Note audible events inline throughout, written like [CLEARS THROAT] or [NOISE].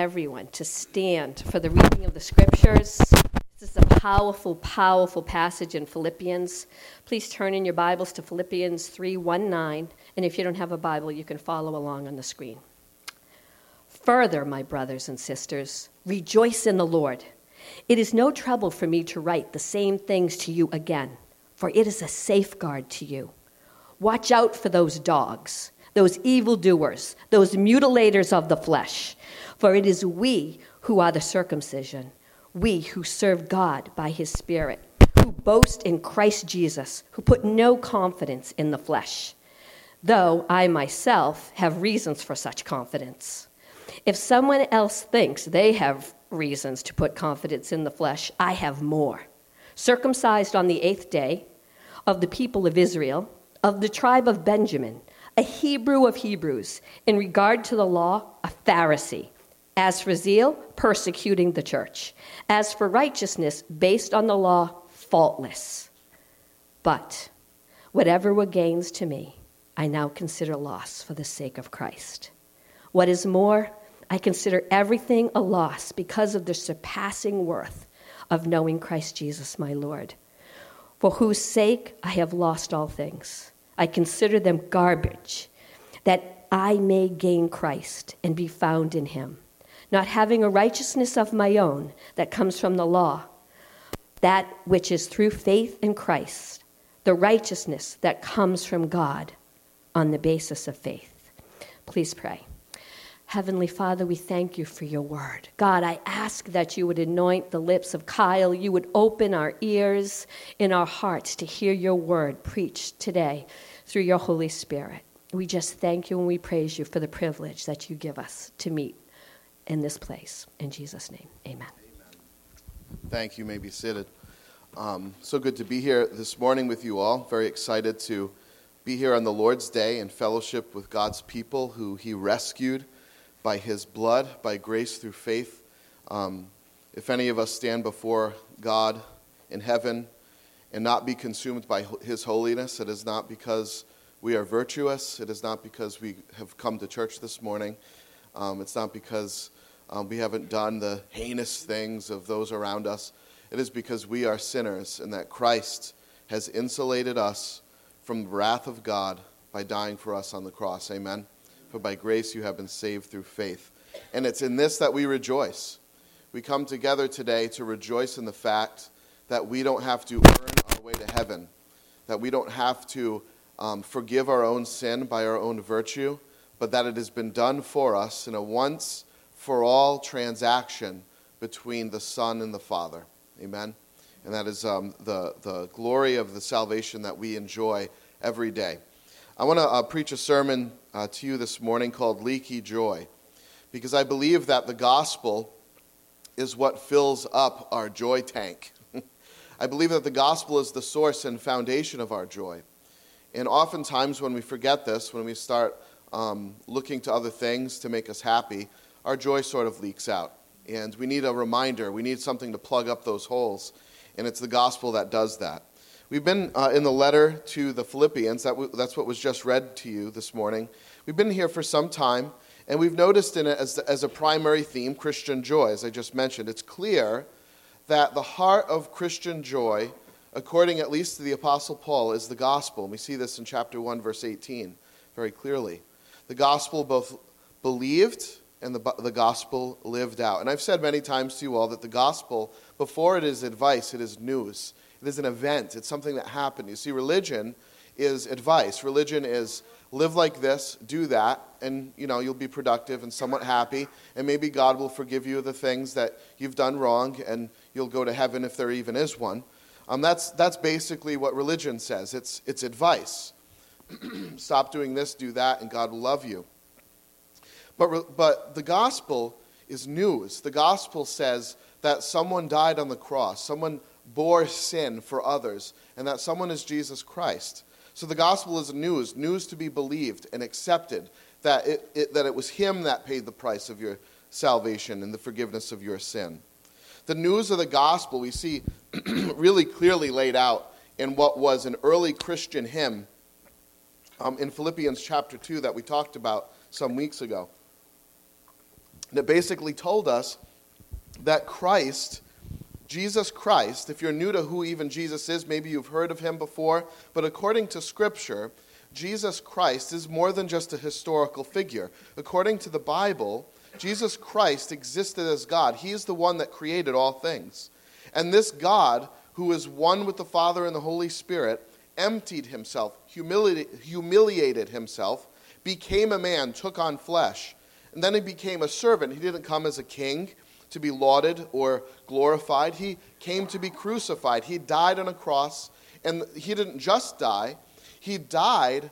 everyone to stand for the reading of the scriptures. This is a powerful, powerful passage in Philippians. Please turn in your Bibles to Philippians 3 1 9. And if you don't have a Bible, you can follow along on the screen. Further, my brothers and sisters, rejoice in the Lord. It is no trouble for me to write the same things to you again, for it is a safeguard to you. Watch out for those dogs, those evildoers, those mutilators of the flesh, for it is we who are the circumcision, we who serve God by his Spirit, who boast in Christ Jesus, who put no confidence in the flesh, though I myself have reasons for such confidence. If someone else thinks they have reasons to put confidence in the flesh, I have more. Circumcised on the eighth day, of the people of Israel, of the tribe of Benjamin, a Hebrew of Hebrews, in regard to the law, a Pharisee. As for zeal, persecuting the church. As for righteousness, based on the law, faultless. But whatever were gains to me, I now consider loss for the sake of Christ. What is more, I consider everything a loss because of the surpassing worth of knowing Christ Jesus, my Lord, for whose sake I have lost all things. I consider them garbage, that I may gain Christ and be found in him, not having a righteousness of my own that comes from the law, that which is through faith in Christ, the righteousness that comes from God on the basis of faith. Please pray. Heavenly Father, we thank you for your word. God, I ask that you would anoint the lips of Kyle. You would open our ears in our hearts to hear your word preached today through your Holy Spirit. We just thank you and we praise you for the privilege that you give us to meet in this place. In Jesus' name, amen. Thank you. you may be seated. Um, so good to be here this morning with you all. Very excited to be here on the Lord's Day in fellowship with God's people who He rescued by his blood, by grace through faith. Um, if any of us stand before God in heaven and not be consumed by his holiness, it is not because we are virtuous, it is not because we have come to church this morning, um, it's not because um, we haven't done the heinous things of those around us. It is because we are sinners and that Christ has insulated us from the wrath of God by dying for us on the cross. Amen for by grace you have been saved through faith. And it's in this that we rejoice. We come together today to rejoice in the fact that we don't have to earn our way to heaven, that we don't have to um, forgive our own sin by our own virtue, but that it has been done for us in a once for all transaction between the Son and the Father. Amen? And that is um, the, the glory of the salvation that we enjoy every day. I want to uh, preach a sermon uh, to you this morning called Leaky Joy because I believe that the gospel is what fills up our joy tank. [LAUGHS] I believe that the gospel is the source and foundation of our joy. And oftentimes, when we forget this, when we start um, looking to other things to make us happy, our joy sort of leaks out. And we need a reminder, we need something to plug up those holes. And it's the gospel that does that. We've been uh, in the letter to the Philippians, that w- that's what was just read to you this morning. We've been here for some time, and we've noticed in it as, as a primary theme Christian joy, as I just mentioned. It's clear that the heart of Christian joy, according at least to the Apostle Paul, is the gospel. And we see this in chapter 1, verse 18, very clearly. The gospel both believed and the, the gospel lived out. And I've said many times to you all that the gospel, before it is advice, it is news. It is an event, it's something that happened. You see, religion is advice. Religion is live like this, do that, and you know, you'll be productive and somewhat happy, and maybe God will forgive you the things that you've done wrong, and you'll go to heaven if there even is one. Um, that's, that's basically what religion says. It's, it's advice. [CLEARS THROAT] Stop doing this, do that, and God will love you. But, but the gospel is news. The gospel says that someone died on the cross, someone bore sin for others, and that someone is Jesus Christ. So the gospel is news, news to be believed and accepted, that it, it, that it was Him that paid the price of your salvation and the forgiveness of your sin. The news of the gospel we see [CLEARS THROAT] really clearly laid out in what was an early Christian hymn um, in Philippians chapter 2 that we talked about some weeks ago. That basically told us that Christ, Jesus Christ, if you're new to who even Jesus is, maybe you've heard of him before, but according to Scripture, Jesus Christ is more than just a historical figure. According to the Bible, Jesus Christ existed as God. He is the one that created all things. And this God, who is one with the Father and the Holy Spirit, emptied himself, humili- humiliated himself, became a man, took on flesh. And then he became a servant. He didn't come as a king to be lauded or glorified. He came to be crucified. He died on a cross. And he didn't just die, he died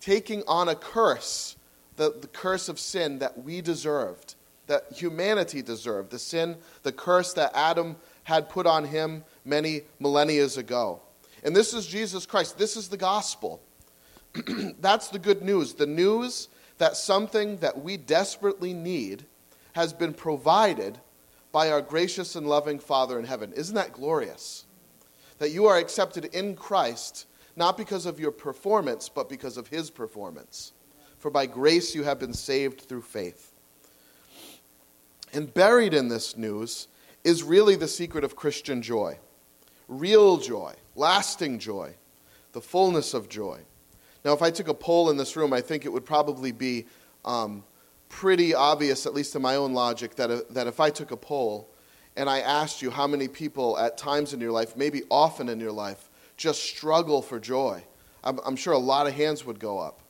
taking on a curse, the, the curse of sin that we deserved, that humanity deserved, the sin, the curse that Adam had put on him many millennia ago. And this is Jesus Christ. This is the gospel. [CLEARS THROAT] That's the good news. The news that something that we desperately need has been provided by our gracious and loving Father in heaven. Isn't that glorious? That you are accepted in Christ, not because of your performance, but because of his performance. For by grace you have been saved through faith. And buried in this news is really the secret of Christian joy real joy, lasting joy, the fullness of joy. Now, if I took a poll in this room, I think it would probably be um, pretty obvious, at least in my own logic, that, that if I took a poll and I asked you how many people at times in your life, maybe often in your life, just struggle for joy, I'm, I'm sure a lot of hands would go up.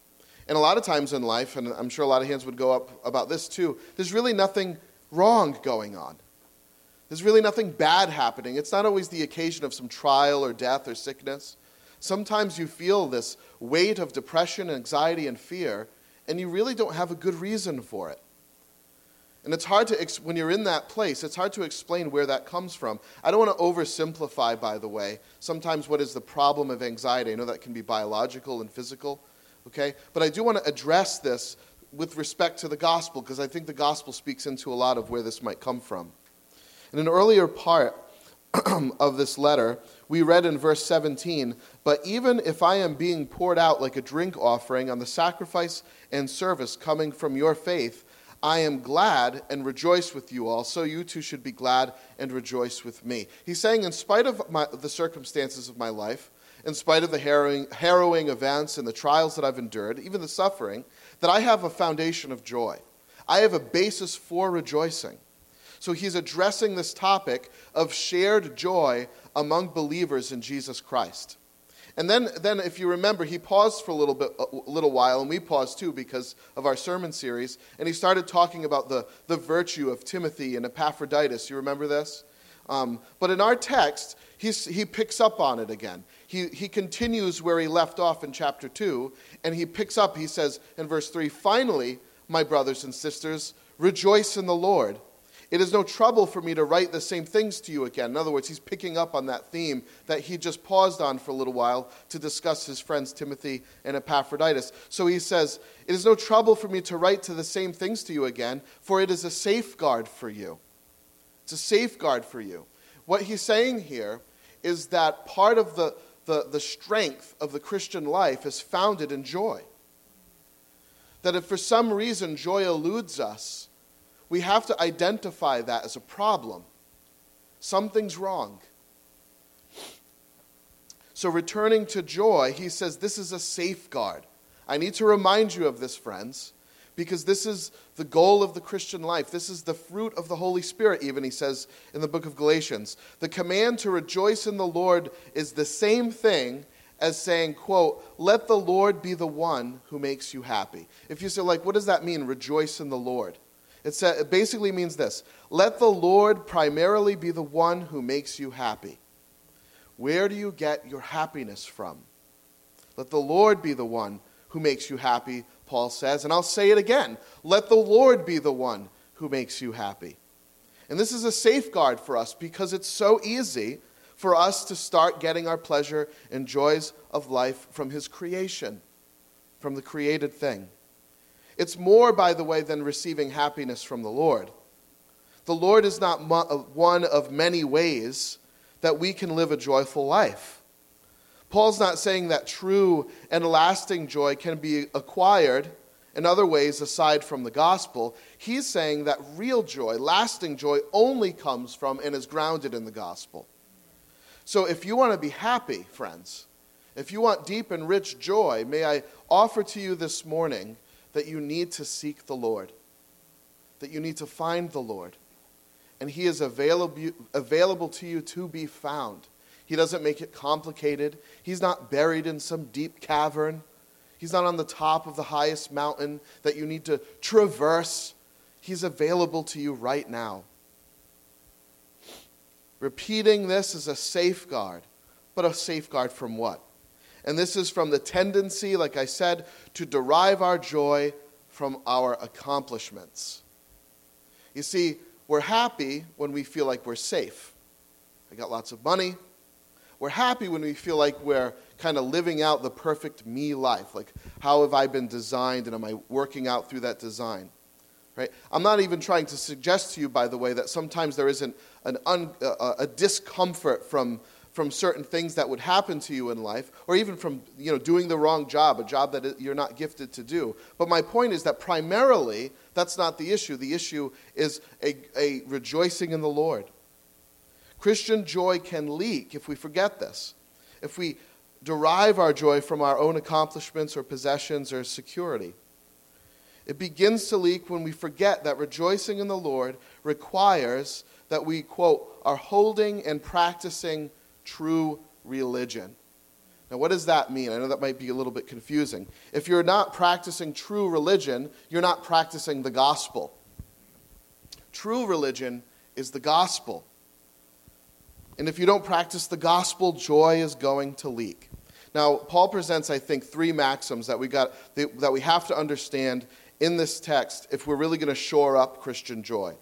And a lot of times in life, and I'm sure a lot of hands would go up about this too, there's really nothing wrong going on. There's really nothing bad happening. It's not always the occasion of some trial or death or sickness. Sometimes you feel this weight of depression, anxiety, and fear, and you really don't have a good reason for it. And it's hard to, when you're in that place, it's hard to explain where that comes from. I don't want to oversimplify, by the way, sometimes what is the problem of anxiety. I know that can be biological and physical, okay? But I do want to address this with respect to the gospel, because I think the gospel speaks into a lot of where this might come from. In an earlier part [CLEARS THROAT] of this letter, we read in verse 17, But even if I am being poured out like a drink offering on the sacrifice and service coming from your faith, I am glad and rejoice with you all, so you too should be glad and rejoice with me. He's saying, in spite of my, the circumstances of my life, in spite of the harrowing, harrowing events and the trials that I've endured, even the suffering, that I have a foundation of joy. I have a basis for rejoicing. So he's addressing this topic of shared joy among believers in Jesus Christ. And then, then if you remember, he paused for a little bit, a little while, and we paused too because of our sermon series. And he started talking about the, the virtue of Timothy and Epaphroditus. You remember this? Um, but in our text, he picks up on it again. He, he continues where he left off in chapter 2, and he picks up, he says in verse 3 Finally, my brothers and sisters, rejoice in the Lord. It is no trouble for me to write the same things to you again. In other words, he's picking up on that theme that he just paused on for a little while to discuss his friends Timothy and Epaphroditus. So he says, It is no trouble for me to write to the same things to you again, for it is a safeguard for you. It's a safeguard for you. What he's saying here is that part of the, the, the strength of the Christian life is founded in joy. That if for some reason joy eludes us, we have to identify that as a problem. Something's wrong. So, returning to joy, he says this is a safeguard. I need to remind you of this, friends, because this is the goal of the Christian life. This is the fruit of the Holy Spirit, even, he says in the book of Galatians. The command to rejoice in the Lord is the same thing as saying, quote, let the Lord be the one who makes you happy. If you say, like, what does that mean, rejoice in the Lord? It, basically means this let the Lord primarily be the one who makes you happy. Where do you get your happiness from? Let the Lord be the one who makes you happy, Paul says. And I'll say it again let the Lord be the one who makes you happy. And this is a safeguard for us because it's so easy for us to start getting our pleasure and joys of life from His creation, from the created thing. It's more, by the way, than receiving happiness from the Lord. The Lord is not uh, one of many ways that we can live a joyful life. Paul's not saying that true and lasting joy can be acquired in other ways aside from the gospel, he's saying that real joy, lasting joy, only comes from and is grounded in the gospel. So if you want to be happy, friends, if you want deep and rich joy, may I offer to you this morning that you need to seek the Lord, that you need to find the Lord, and He is available, available to you to be found. He doesn't make it complicated, He's not buried in some deep cavern. He's not on the top of the highest mountain that you need to traverse. He's available to you right now. Repeating this is a safeguard, but a safeguard from what? And this is from the tendency, like I said, to derive our joy from our accomplishments. You see, we're happy when we feel like we're safe. I got lots of money. We're happy when we feel like we're kind of living out the perfect me life. Like, how have I been designed and am I working out through that design? Right? I'm not even trying to suggest to you, by the way, that sometimes there isn't an un, a discomfort from, from certain things that would happen to you in life, or even from you know, doing the wrong job, a job that you're not gifted to do. But my point is that primarily, that's not the issue. The issue is a, a rejoicing in the Lord. Christian joy can leak if we forget this. If we derive our joy from our own accomplishments or possessions or security. It begins to leak when we forget that rejoicing in the Lord requires that we, quote, are holding and practicing true religion. Now, what does that mean? I know that might be a little bit confusing. If you're not practicing true religion, you're not practicing the gospel. True religion is the gospel. And if you don't practice the gospel, joy is going to leak. Now, Paul presents, I think, three maxims that we, got, that we have to understand in this text if we're really going to shore up Christian joy.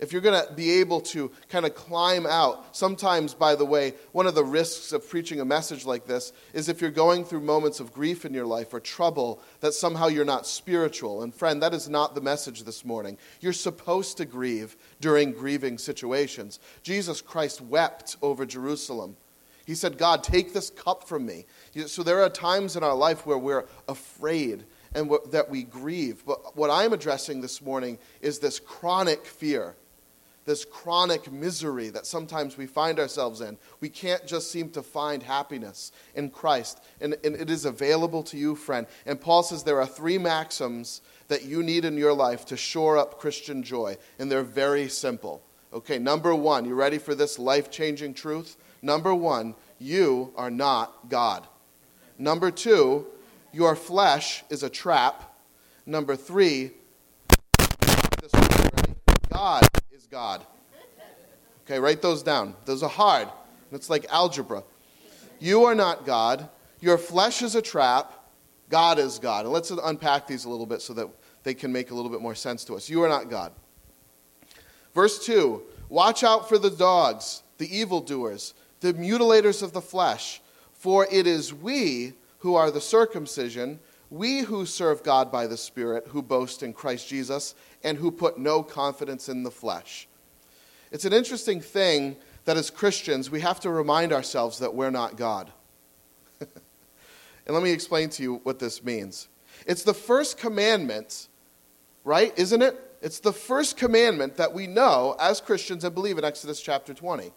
If you're going to be able to kind of climb out, sometimes, by the way, one of the risks of preaching a message like this is if you're going through moments of grief in your life or trouble, that somehow you're not spiritual. And, friend, that is not the message this morning. You're supposed to grieve during grieving situations. Jesus Christ wept over Jerusalem. He said, God, take this cup from me. So there are times in our life where we're afraid and that we grieve. But what I'm addressing this morning is this chronic fear, this chronic misery that sometimes we find ourselves in. We can't just seem to find happiness in Christ. And, and it is available to you, friend. And Paul says there are three maxims that you need in your life to shore up Christian joy. And they're very simple. Okay, number one, you ready for this life changing truth? Number one, you are not God. Number two, your flesh is a trap. Number three, God is God. Okay, write those down. Those are hard. It's like algebra. You are not God. Your flesh is a trap. God is God. And let's unpack these a little bit so that they can make a little bit more sense to us. You are not God. Verse 2 Watch out for the dogs, the evildoers, the mutilators of the flesh. For it is we who are the circumcision, we who serve God by the Spirit, who boast in Christ Jesus, and who put no confidence in the flesh. It's an interesting thing that as Christians, we have to remind ourselves that we're not God. [LAUGHS] and let me explain to you what this means. It's the first commandment, right? Isn't it? It's the first commandment that we know as Christians and believe in Exodus chapter 20.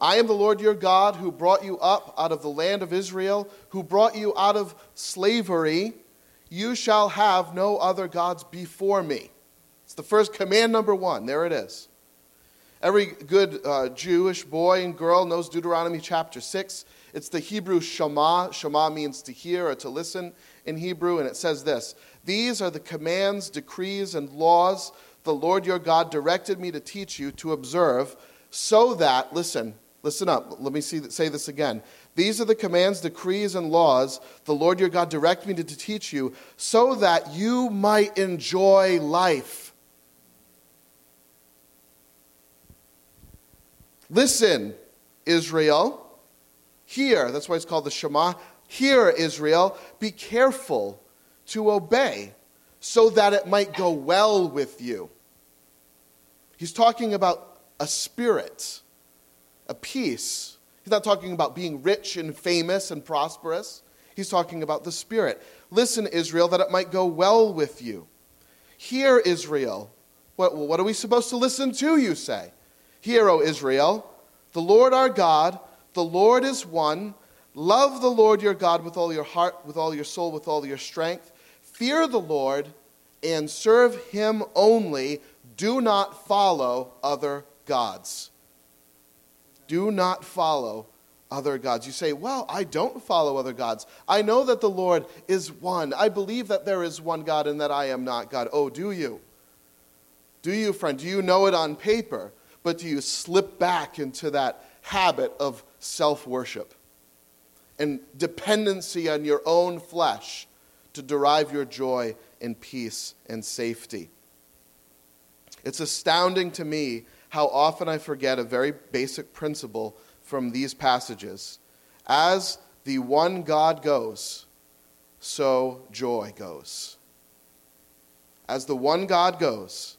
I am the Lord your God who brought you up out of the land of Israel, who brought you out of slavery. You shall have no other gods before me. It's the first command number one. There it is. Every good uh, Jewish boy and girl knows Deuteronomy chapter 6. It's the Hebrew Shema. Shema means to hear or to listen in Hebrew, and it says this These are the commands, decrees, and laws the Lord your God directed me to teach you to observe so that, listen, listen up, let me see, say this again. These are the commands, decrees, and laws the Lord your God directed me to, to teach you, so that you might enjoy life. Listen, Israel. Hear, that's why it's called the Shema. Hear, Israel. Be careful to obey, so that it might go well with you. He's talking about a spirit, a peace. He's not talking about being rich and famous and prosperous. He's talking about the spirit. Listen, Israel, that it might go well with you. Hear, Israel. What, what are we supposed to listen to, you say? Hear, O Israel, the Lord our God, the Lord is one. Love the Lord your God with all your heart, with all your soul, with all your strength. Fear the Lord and serve him only. Do not follow other gods. Do not follow other gods. You say, Well, I don't follow other gods. I know that the Lord is one. I believe that there is one God and that I am not God. Oh, do you? Do you, friend? Do you know it on paper? But do you slip back into that habit of self worship and dependency on your own flesh to derive your joy and peace and safety? It's astounding to me how often I forget a very basic principle from these passages. As the one God goes, so joy goes. As the one God goes,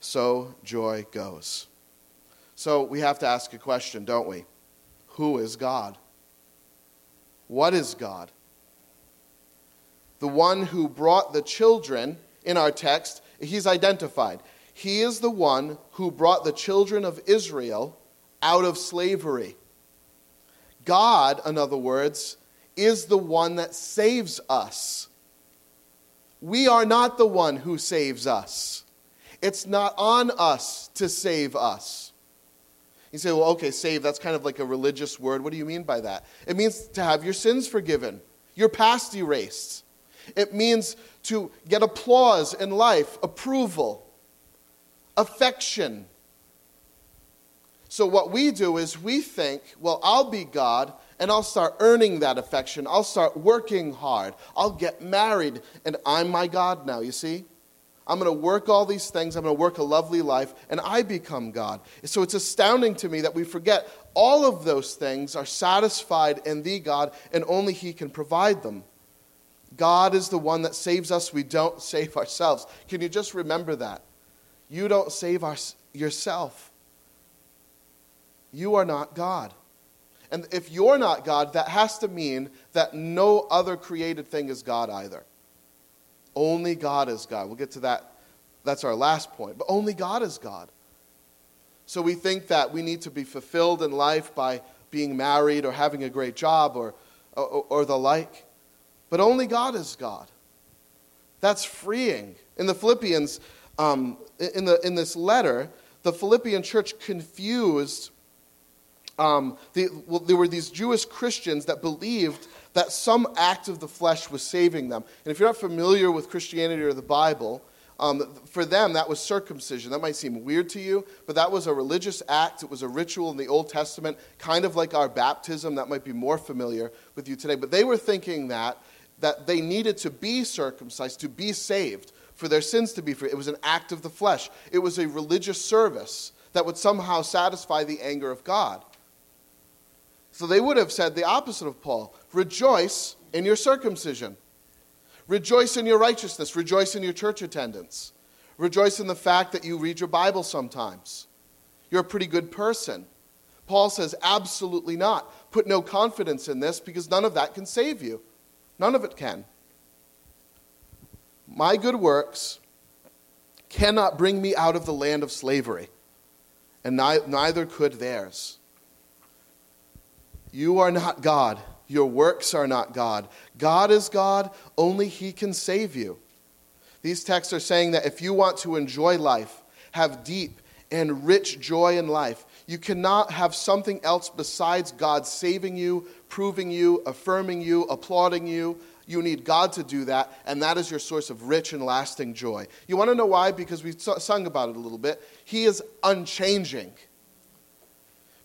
so joy goes. So we have to ask a question, don't we? Who is God? What is God? The one who brought the children in our text, he's identified. He is the one who brought the children of Israel out of slavery. God, in other words, is the one that saves us. We are not the one who saves us. It's not on us to save us. You say, well, okay, save, that's kind of like a religious word. What do you mean by that? It means to have your sins forgiven, your past erased. It means to get applause in life, approval, affection, so, what we do is we think, well, I'll be God and I'll start earning that affection. I'll start working hard. I'll get married and I'm my God now, you see? I'm going to work all these things. I'm going to work a lovely life and I become God. So, it's astounding to me that we forget all of those things are satisfied in the God and only He can provide them. God is the one that saves us. We don't save ourselves. Can you just remember that? You don't save our, yourself. You are not God. And if you're not God, that has to mean that no other created thing is God either. Only God is God. We'll get to that. That's our last point. But only God is God. So we think that we need to be fulfilled in life by being married or having a great job or, or, or the like. But only God is God. That's freeing. In the Philippians, um, in, the, in this letter, the Philippian church confused um, they, well, there were these Jewish Christians that believed that some act of the flesh was saving them. And if you're not familiar with Christianity or the Bible, um, for them, that was circumcision. That might seem weird to you, but that was a religious act. It was a ritual in the Old Testament, kind of like our baptism. That might be more familiar with you today. But they were thinking that, that they needed to be circumcised to be saved, for their sins to be free. It was an act of the flesh, it was a religious service that would somehow satisfy the anger of God. So they would have said the opposite of Paul rejoice in your circumcision, rejoice in your righteousness, rejoice in your church attendance, rejoice in the fact that you read your Bible sometimes. You're a pretty good person. Paul says, absolutely not. Put no confidence in this because none of that can save you. None of it can. My good works cannot bring me out of the land of slavery, and neither could theirs. You are not God. Your works are not God. God is God. Only He can save you. These texts are saying that if you want to enjoy life, have deep and rich joy in life, you cannot have something else besides God saving you, proving you, affirming you, applauding you. You need God to do that, and that is your source of rich and lasting joy. You want to know why? Because we sung about it a little bit. He is unchanging.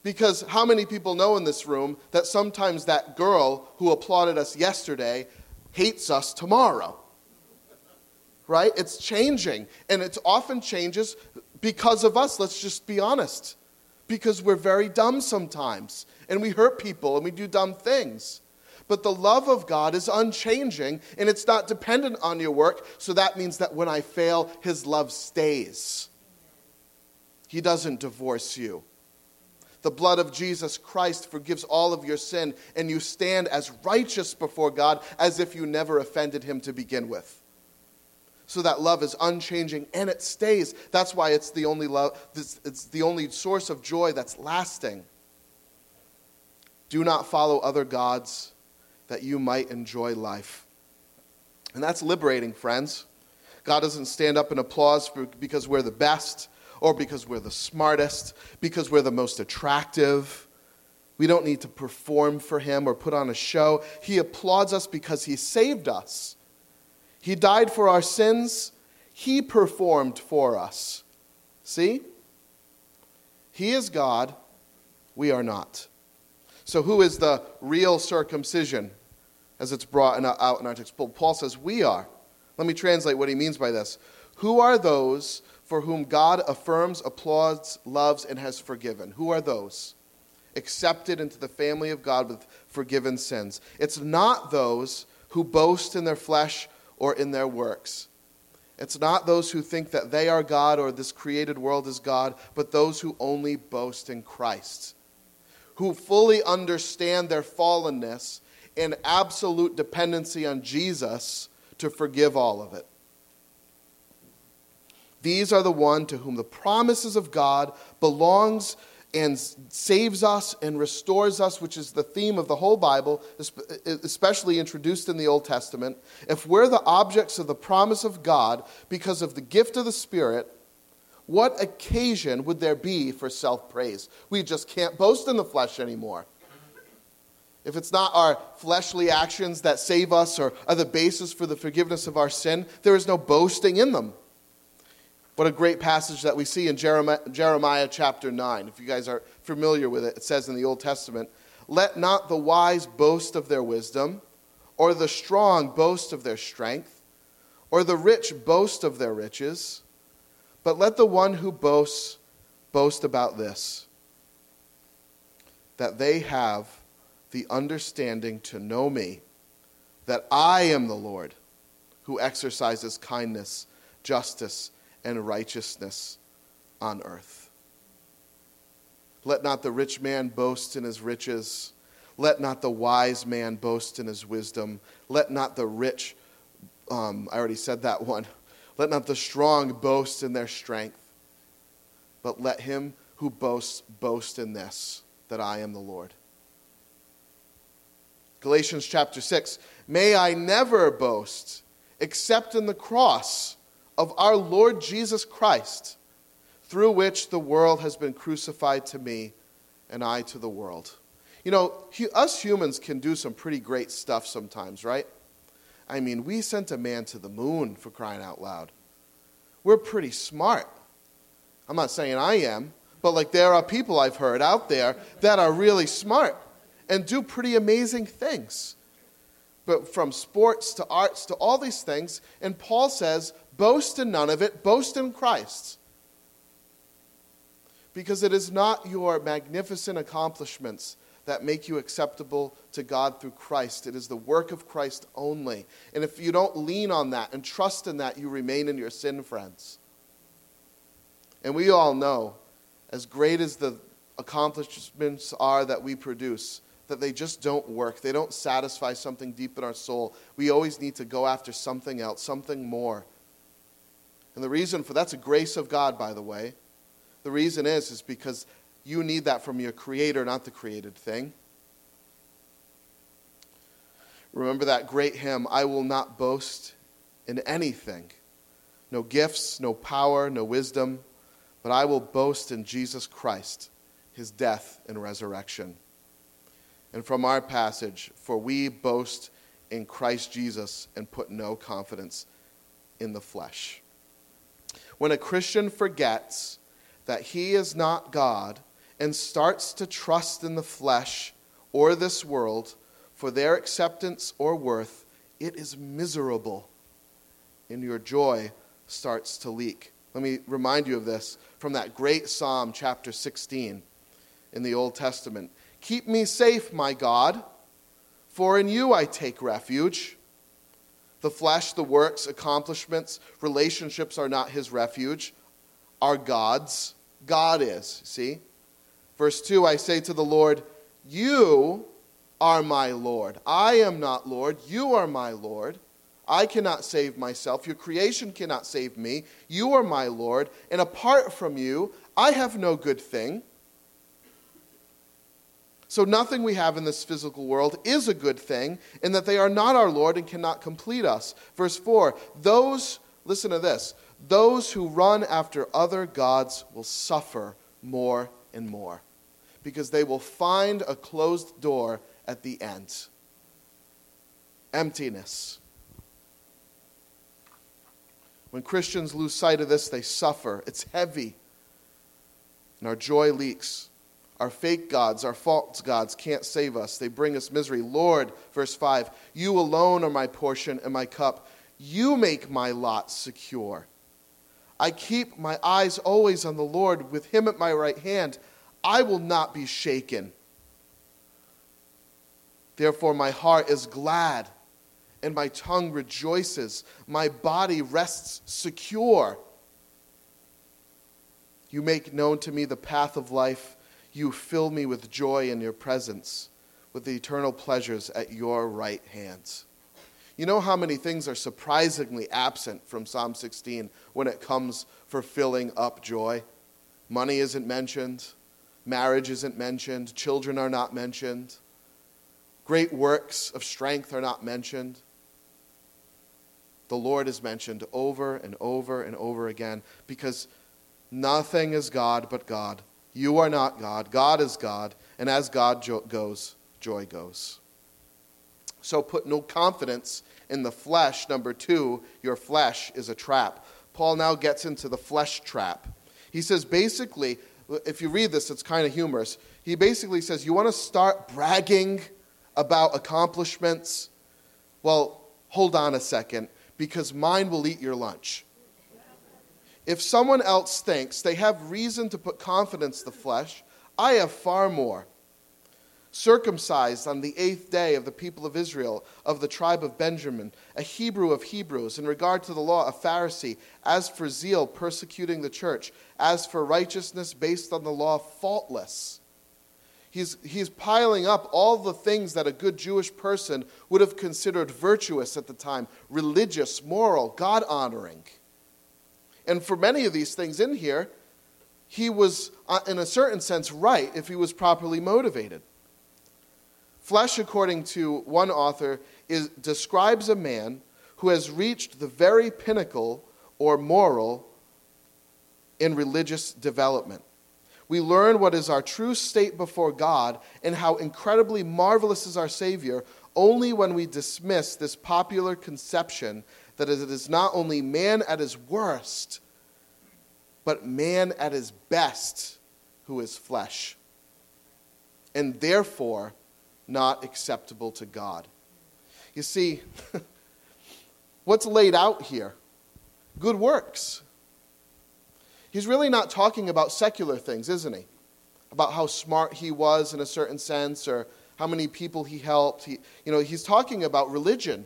Because how many people know in this room that sometimes that girl who applauded us yesterday hates us tomorrow? Right? It's changing. And it often changes because of us, let's just be honest. Because we're very dumb sometimes. And we hurt people and we do dumb things. But the love of God is unchanging and it's not dependent on your work. So that means that when I fail, His love stays. He doesn't divorce you. The blood of Jesus Christ forgives all of your sin, and you stand as righteous before God as if you never offended him to begin with. So that love is unchanging and it stays. That's why it's the only love, it's the only source of joy that's lasting. Do not follow other gods that you might enjoy life. And that's liberating, friends. God doesn't stand up and applause for, because we're the best or because we're the smartest, because we're the most attractive. We don't need to perform for Him or put on a show. He applauds us because He saved us. He died for our sins, He performed for us. See? He is God, we are not. So, who is the real circumcision as it's brought out in our text? Paul says, We are. Let me translate what he means by this. Who are those for whom God affirms, applauds, loves, and has forgiven? Who are those? Accepted into the family of God with forgiven sins. It's not those who boast in their flesh or in their works. It's not those who think that they are God or this created world is God, but those who only boast in Christ, who fully understand their fallenness and absolute dependency on Jesus to forgive all of it. These are the one to whom the promises of God belongs and saves us and restores us, which is the theme of the whole Bible, especially introduced in the Old Testament. If we're the objects of the promise of God because of the gift of the Spirit, what occasion would there be for self praise? We just can't boast in the flesh anymore if it's not our fleshly actions that save us or are the basis for the forgiveness of our sin, there is no boasting in them. What a great passage that we see in Jeremiah, Jeremiah, chapter 9. If you guys are familiar with it, it says in the Old Testament, Let not the wise boast of their wisdom, or the strong boast of their strength, or the rich boast of their riches, but let the one who boasts boast about this, that they have the understanding to know me, that I am the Lord who exercises kindness, justice, and righteousness on earth. Let not the rich man boast in his riches. Let not the wise man boast in his wisdom. Let not the rich, um, I already said that [LAUGHS] one. Let not the strong boast in their strength. But let him who boasts boast in this, that I am the Lord. Galatians chapter 6 May I never boast except in the cross of our Lord Jesus Christ, through which the world has been crucified to me and I to the world. You know, us humans can do some pretty great stuff sometimes, right? I mean, we sent a man to the moon for crying out loud. We're pretty smart. I'm not saying I am, but like there are people I've heard out there that are really smart and do pretty amazing things. But from sports to arts to all these things, and Paul says, boast in none of it, boast in Christ. Because it is not your magnificent accomplishments that make you acceptable to God through Christ. It is the work of Christ only. And if you don't lean on that and trust in that, you remain in your sin, friends. And we all know, as great as the accomplishments are that we produce, that they just don't work. They don't satisfy something deep in our soul. We always need to go after something else, something more. And the reason for that's a grace of God, by the way. The reason is is because you need that from your creator, not the created thing. Remember that great hymn, I will not boast in anything. No gifts, no power, no wisdom, but I will boast in Jesus Christ, his death and resurrection and from our passage, for we boast in Christ Jesus and put no confidence in the flesh. When a Christian forgets that he is not God and starts to trust in the flesh or this world for their acceptance or worth, it is miserable, and your joy starts to leak. Let me remind you of this from that great Psalm, chapter 16 in the Old Testament. Keep me safe, my God, for in you I take refuge. The flesh, the works, accomplishments, relationships are not his refuge, are God's. God is, see? Verse 2 I say to the Lord, You are my Lord. I am not Lord. You are my Lord. I cannot save myself. Your creation cannot save me. You are my Lord. And apart from you, I have no good thing. So, nothing we have in this physical world is a good thing, in that they are not our Lord and cannot complete us. Verse 4 Those, listen to this, those who run after other gods will suffer more and more, because they will find a closed door at the end emptiness. When Christians lose sight of this, they suffer. It's heavy. And our joy leaks. Our fake gods, our false gods can't save us. They bring us misery. Lord, verse 5, you alone are my portion and my cup. You make my lot secure. I keep my eyes always on the Lord. With him at my right hand, I will not be shaken. Therefore, my heart is glad and my tongue rejoices. My body rests secure. You make known to me the path of life. You fill me with joy in your presence, with the eternal pleasures at your right hands. You know how many things are surprisingly absent from Psalm 16 when it comes for filling up joy? Money isn't mentioned, marriage isn't mentioned, children are not mentioned, great works of strength are not mentioned. The Lord is mentioned over and over and over again because nothing is God but God. You are not God. God is God. And as God jo- goes, joy goes. So put no confidence in the flesh. Number two, your flesh is a trap. Paul now gets into the flesh trap. He says basically, if you read this, it's kind of humorous. He basically says, You want to start bragging about accomplishments? Well, hold on a second, because mine will eat your lunch. If someone else thinks they have reason to put confidence in the flesh, I have far more. Circumcised on the eighth day of the people of Israel, of the tribe of Benjamin, a Hebrew of Hebrews, in regard to the law, a Pharisee, as for zeal, persecuting the church, as for righteousness based on the law, faultless. He's, he's piling up all the things that a good Jewish person would have considered virtuous at the time religious, moral, God honoring. And for many of these things in here, he was, uh, in a certain sense, right if he was properly motivated. Flesh, according to one author, is, describes a man who has reached the very pinnacle or moral in religious development. We learn what is our true state before God and how incredibly marvelous is our Savior only when we dismiss this popular conception that it is not only man at his worst, but man at his best who is flesh, and therefore not acceptable to God. You see, [LAUGHS] what's laid out here? Good works. He's really not talking about secular things, isn't he? About how smart he was in a certain sense or how many people he helped. He, you know, he's talking about religion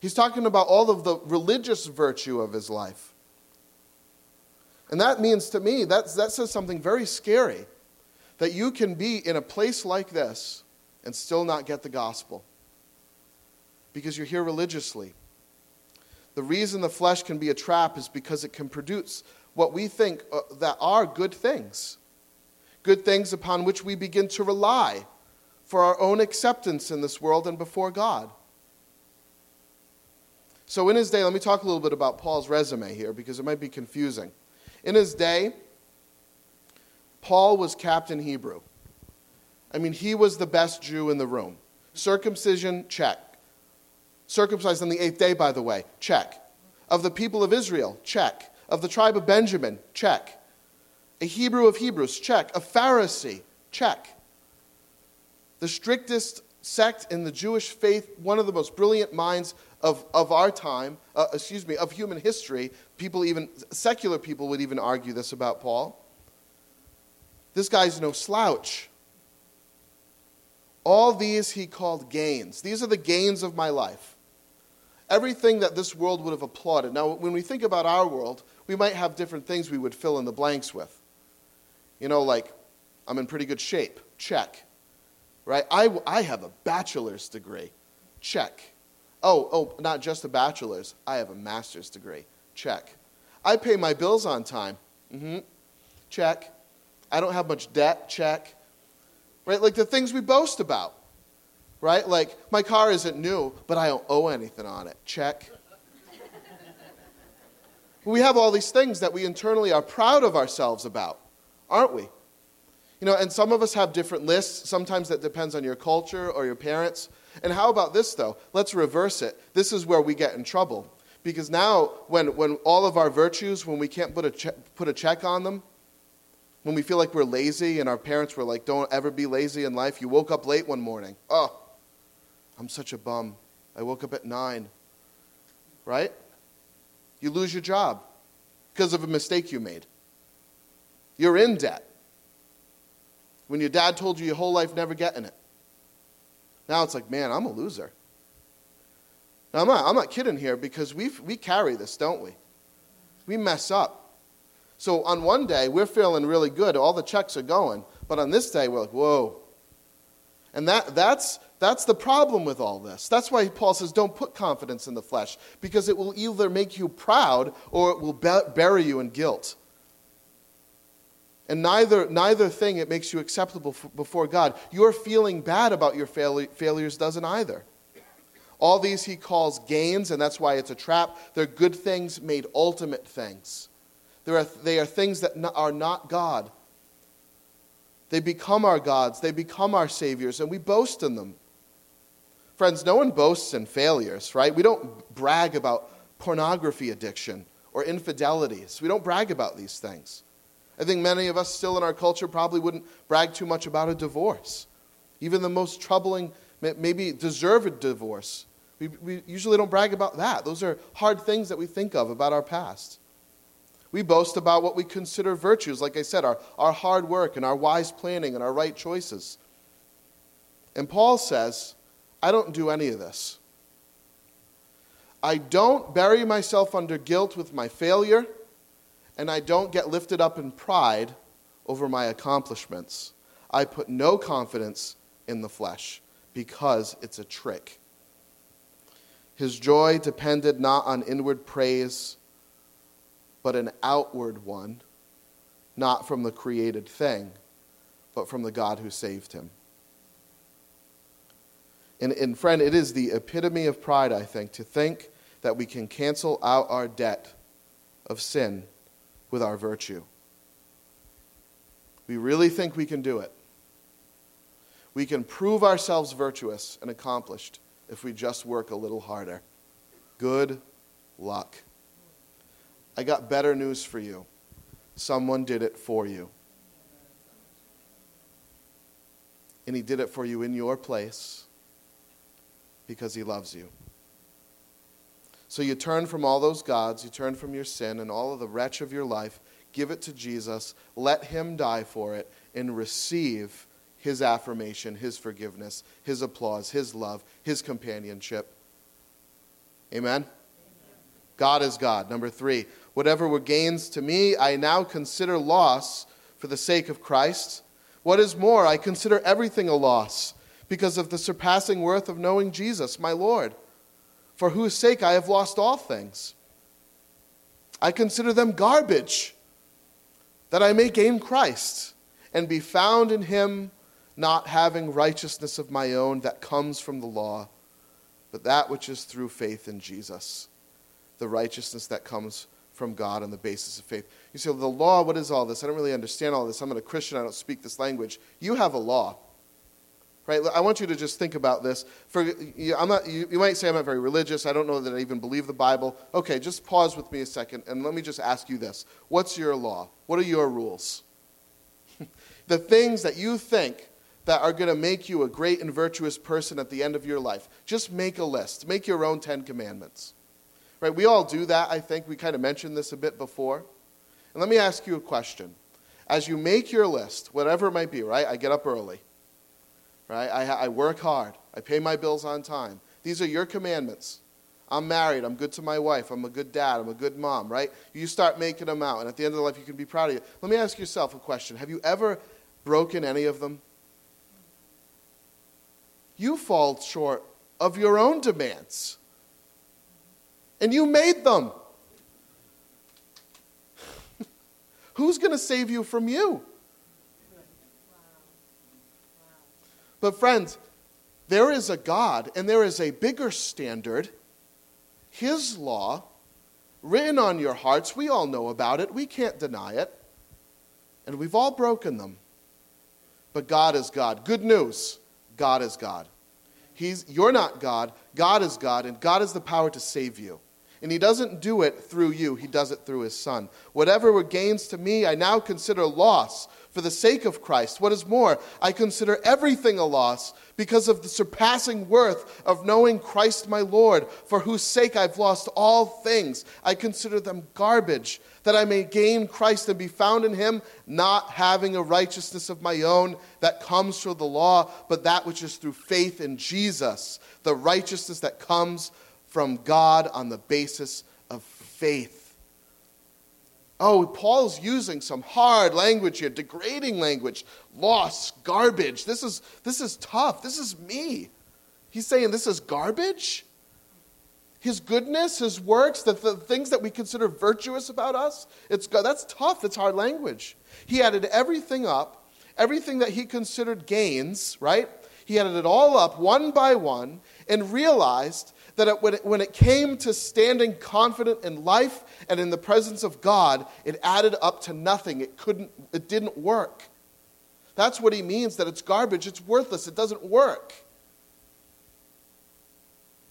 He's talking about all of the religious virtue of his life. And that means to me, that, that says something very scary that you can be in a place like this and still not get the gospel because you're here religiously. The reason the flesh can be a trap is because it can produce what we think uh, that are good things, good things upon which we begin to rely for our own acceptance in this world and before God. So, in his day, let me talk a little bit about Paul's resume here because it might be confusing. In his day, Paul was Captain Hebrew. I mean, he was the best Jew in the room. Circumcision, check. Circumcised on the eighth day, by the way, check. Of the people of Israel, check. Of the tribe of Benjamin, check. A Hebrew of Hebrews, check. A Pharisee, check. The strictest sect in the Jewish faith, one of the most brilliant minds of, of our time, uh, excuse me, of human history. People, even secular people, would even argue this about Paul. This guy's no slouch. All these he called gains. These are the gains of my life. Everything that this world would have applauded. Now, when we think about our world, we might have different things we would fill in the blanks with. You know, like I'm in pretty good shape. Check. Right? I, I have a bachelor's degree. Check. Oh, oh, not just a bachelor's. I have a master's degree. Check. I pay my bills on time. Mm-hmm. Check. I don't have much debt. Check. Right? Like the things we boast about. Right? Like, my car isn't new, but I don't owe anything on it. Check. [LAUGHS] we have all these things that we internally are proud of ourselves about, aren't we? You know, and some of us have different lists. Sometimes that depends on your culture or your parents. And how about this, though? Let's reverse it. This is where we get in trouble. Because now, when, when all of our virtues, when we can't put a, che- put a check on them, when we feel like we're lazy and our parents were like, don't ever be lazy in life, you woke up late one morning. Oh, I'm such a bum. I woke up at nine. Right? You lose your job because of a mistake you made. You're in debt. When your dad told you your whole life never getting it. Now it's like, man, I'm a loser. Now, I'm not, I'm not kidding here because we we carry this, don't we? We mess up. So on one day, we're feeling really good. All the checks are going. But on this day, we're like, whoa. And that, that's, that's the problem with all this. That's why Paul says, don't put confidence in the flesh, because it will either make you proud or it will bury you in guilt. And neither, neither thing it makes you acceptable before God. Your feeling bad about your failures doesn't either. All these he calls gains, and that's why it's a trap. They're good things made ultimate things. Are, they are things that are not God. They become our gods, they become our saviors, and we boast in them. Friends, no one boasts in failures, right? We don't brag about pornography addiction or infidelities. We don't brag about these things. I think many of us still in our culture probably wouldn't brag too much about a divorce. Even the most troubling, maybe deserved divorce. We, we usually don't brag about that. Those are hard things that we think of about our past. We boast about what we consider virtues, like I said, our, our hard work and our wise planning and our right choices. And Paul says, I don't do any of this. I don't bury myself under guilt with my failure and I don't get lifted up in pride over my accomplishments. I put no confidence in the flesh because it's a trick. His joy depended not on inward praise, but an outward one, not from the created thing, but from the God who saved him. And, and friend, it is the epitome of pride, I think, to think that we can cancel out our debt of sin with our virtue. We really think we can do it. We can prove ourselves virtuous and accomplished if we just work a little harder. Good luck. I got better news for you. Someone did it for you. And he did it for you in your place because he loves you. So you turn from all those gods, you turn from your sin and all of the wretch of your life, give it to Jesus, let him die for it, and receive his affirmation, his forgiveness, his applause, his love, his companionship. Amen? God is God. Number three, whatever were gains to me, I now consider loss for the sake of Christ. What is more, I consider everything a loss because of the surpassing worth of knowing Jesus, my Lord for whose sake I have lost all things. I consider them garbage, that I may gain Christ and be found in him, not having righteousness of my own that comes from the law, but that which is through faith in Jesus, the righteousness that comes from God on the basis of faith. You say, well, the law, what is all this? I don't really understand all this. I'm not a Christian, I don't speak this language. You have a law. Right? I want you to just think about this. For, I'm not, you, you might say I'm not very religious. I don't know that I even believe the Bible. Okay, just pause with me a second and let me just ask you this. What's your law? What are your rules? [LAUGHS] the things that you think that are going to make you a great and virtuous person at the end of your life. Just make a list. Make your own 10 commandments. Right? We all do that, I think. We kind of mentioned this a bit before. And let me ask you a question. As you make your list, whatever it might be, right? I get up early right? I, I work hard. I pay my bills on time. These are your commandments. I'm married. I'm good to my wife. I'm a good dad. I'm a good mom, right? You start making them out. And at the end of the life, you can be proud of you. Let me ask yourself a question Have you ever broken any of them? You fall short of your own demands. And you made them. [LAUGHS] Who's going to save you from you? But, friends, there is a God and there is a bigger standard. His law, written on your hearts, we all know about it, we can't deny it. And we've all broken them. But God is God. Good news God is God. He's, you're not God, God is God, and God has the power to save you. And he doesn't do it through you, he does it through his son. Whatever were gains to me, I now consider loss for the sake of Christ. What is more, I consider everything a loss because of the surpassing worth of knowing Christ my Lord, for whose sake I've lost all things. I consider them garbage, that I may gain Christ and be found in him, not having a righteousness of my own that comes through the law, but that which is through faith in Jesus, the righteousness that comes from God on the basis of faith. Oh, Paul's using some hard language here, degrading language, loss, garbage. This is, this is tough. This is me. He's saying this is garbage? His goodness, his works, the, the things that we consider virtuous about us, it's, that's tough. It's hard language. He added everything up, everything that he considered gains, right? He added it all up one by one and realized that it, when, it, when it came to standing confident in life and in the presence of God, it added up to nothing. It couldn't, it didn't work. That's what he means that it's garbage, it's worthless, it doesn't work.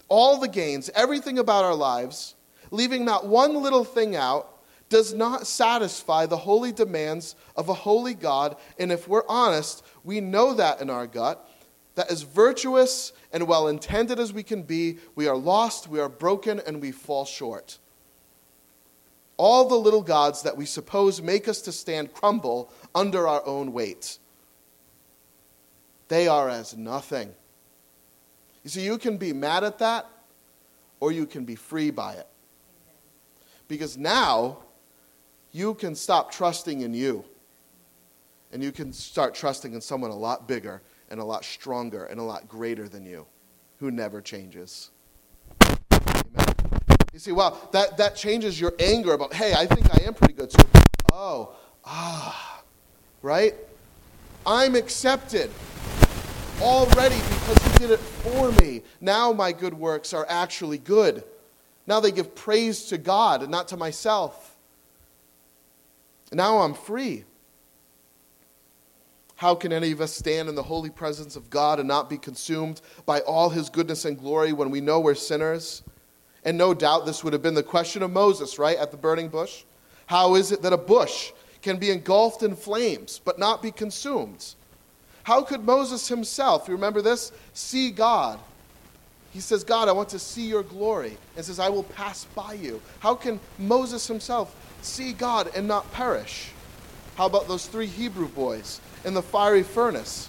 All the gains, everything about our lives, leaving not one little thing out, does not satisfy the holy demands of a holy God. And if we're honest, we know that in our gut that as virtuous and well intended as we can be, we are lost, we are broken, and we fall short. All the little gods that we suppose make us to stand crumble under our own weight. They are as nothing. You see, you can be mad at that, or you can be free by it. Because now you can stop trusting in you, and you can start trusting in someone a lot bigger and a lot stronger and a lot greater than you who never changes. Amen. You see, well, that, that changes your anger about, hey, I think I am pretty good too. Oh, ah, right? I'm accepted already because he did it for me. Now my good works are actually good. Now they give praise to God and not to myself. Now I'm free. How can any of us stand in the holy presence of God and not be consumed by all his goodness and glory when we know we're sinners? And no doubt this would have been the question of Moses, right, at the burning bush. How is it that a bush can be engulfed in flames but not be consumed? How could Moses himself, you remember this, see God? He says, God, I want to see your glory. And says, I will pass by you. How can Moses himself see God and not perish? How about those three Hebrew boys? in the fiery furnace,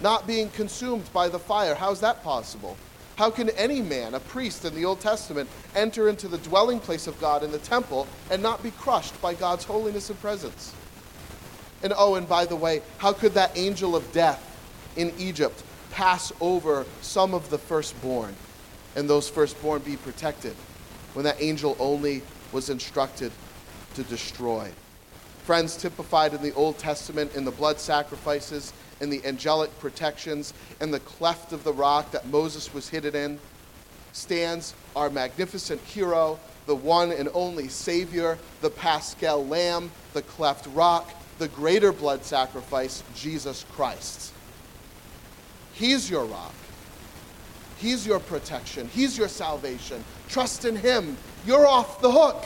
not being consumed by the fire. How's that possible? How can any man, a priest in the Old Testament, enter into the dwelling place of God in the temple and not be crushed by God's holiness and presence? And oh, and by the way, how could that angel of death in Egypt pass over some of the firstborn and those firstborn be protected when that angel only was instructed to destroy? Friends typified in the Old Testament in the blood sacrifices, in the angelic protections, in the cleft of the rock that Moses was hidden in, stands our magnificent hero, the one and only Savior, the Paschal Lamb, the cleft rock, the greater blood sacrifice, Jesus Christ. He's your rock. He's your protection. He's your salvation. Trust in Him. You're off the hook.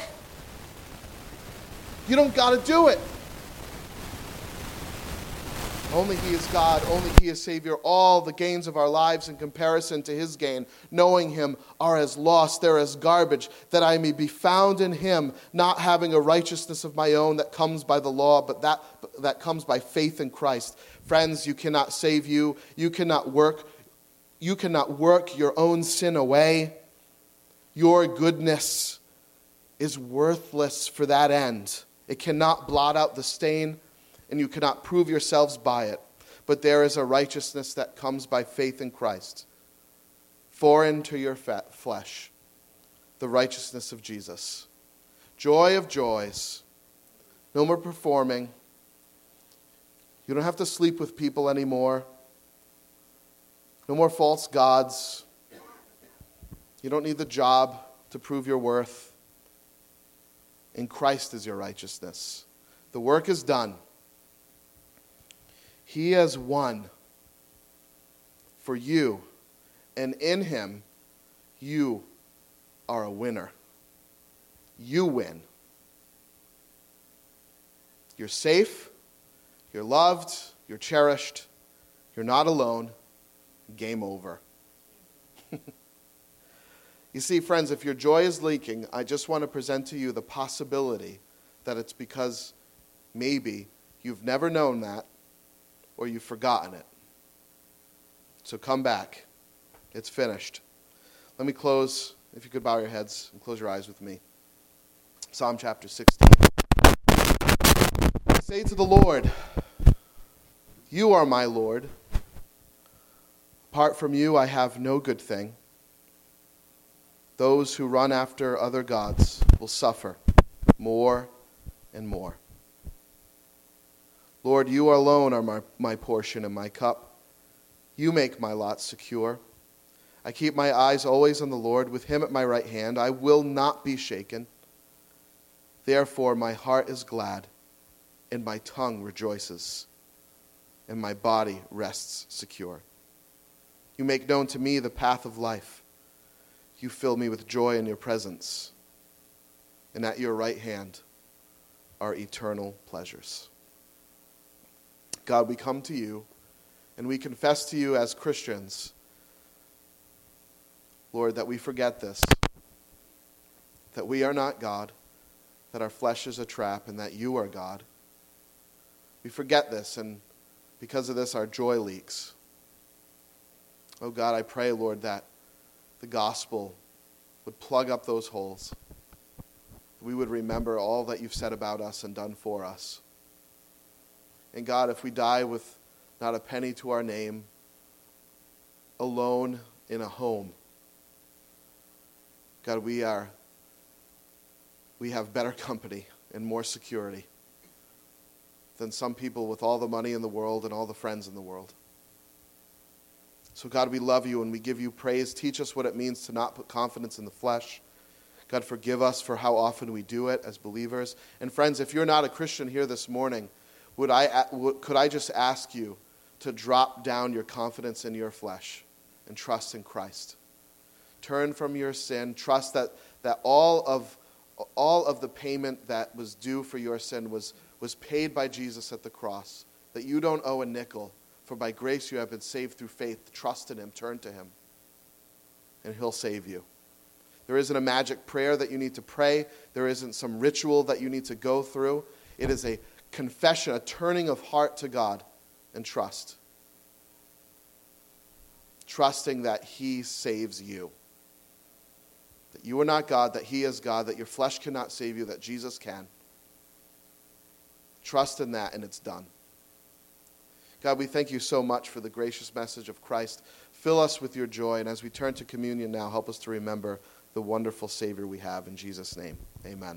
You don't got to do it. Only He is God, only He is Savior. All the gains of our lives in comparison to His gain, knowing Him, are as lost, they're as garbage, that I may be found in Him, not having a righteousness of my own that comes by the law, but that, that comes by faith in Christ. Friends, you cannot save you. You cannot work. You cannot work your own sin away. Your goodness is worthless for that end. It cannot blot out the stain and you cannot prove yourselves by it. But there is a righteousness that comes by faith in Christ, foreign to your flesh, the righteousness of Jesus. Joy of joys. No more performing. You don't have to sleep with people anymore. No more false gods. You don't need the job to prove your worth. In Christ is your righteousness. The work is done. He has won for you, and in Him, you are a winner. You win. You're safe, you're loved, you're cherished, you're not alone. Game over. You see, friends, if your joy is leaking, I just want to present to you the possibility that it's because maybe you've never known that or you've forgotten it. So come back. It's finished. Let me close. If you could bow your heads and close your eyes with me. Psalm chapter 16. Say to the Lord, You are my Lord. Apart from you, I have no good thing. Those who run after other gods will suffer more and more. Lord, you alone are my, my portion and my cup. You make my lot secure. I keep my eyes always on the Lord. With him at my right hand, I will not be shaken. Therefore, my heart is glad, and my tongue rejoices, and my body rests secure. You make known to me the path of life. You fill me with joy in your presence, and at your right hand are eternal pleasures. God, we come to you and we confess to you as Christians, Lord, that we forget this, that we are not God, that our flesh is a trap, and that you are God. We forget this, and because of this, our joy leaks. Oh God, I pray, Lord, that the gospel would plug up those holes. We would remember all that you've said about us and done for us. And God, if we die with not a penny to our name, alone in a home, God, we are we have better company and more security than some people with all the money in the world and all the friends in the world. So, God, we love you and we give you praise. Teach us what it means to not put confidence in the flesh. God, forgive us for how often we do it as believers. And, friends, if you're not a Christian here this morning, would I, could I just ask you to drop down your confidence in your flesh and trust in Christ? Turn from your sin. Trust that, that all, of, all of the payment that was due for your sin was, was paid by Jesus at the cross, that you don't owe a nickel, for by grace you have been saved through faith. Trust in Him, turn to Him, and He'll save you. There isn't a magic prayer that you need to pray, there isn't some ritual that you need to go through. It is a confession, a turning of heart to God and trust. Trusting that He saves you. That you are not God, that He is God, that your flesh cannot save you, that Jesus can. Trust in that, and it's done. God, we thank you so much for the gracious message of Christ. Fill us with your joy, and as we turn to communion now, help us to remember the wonderful Savior we have. In Jesus' name, amen.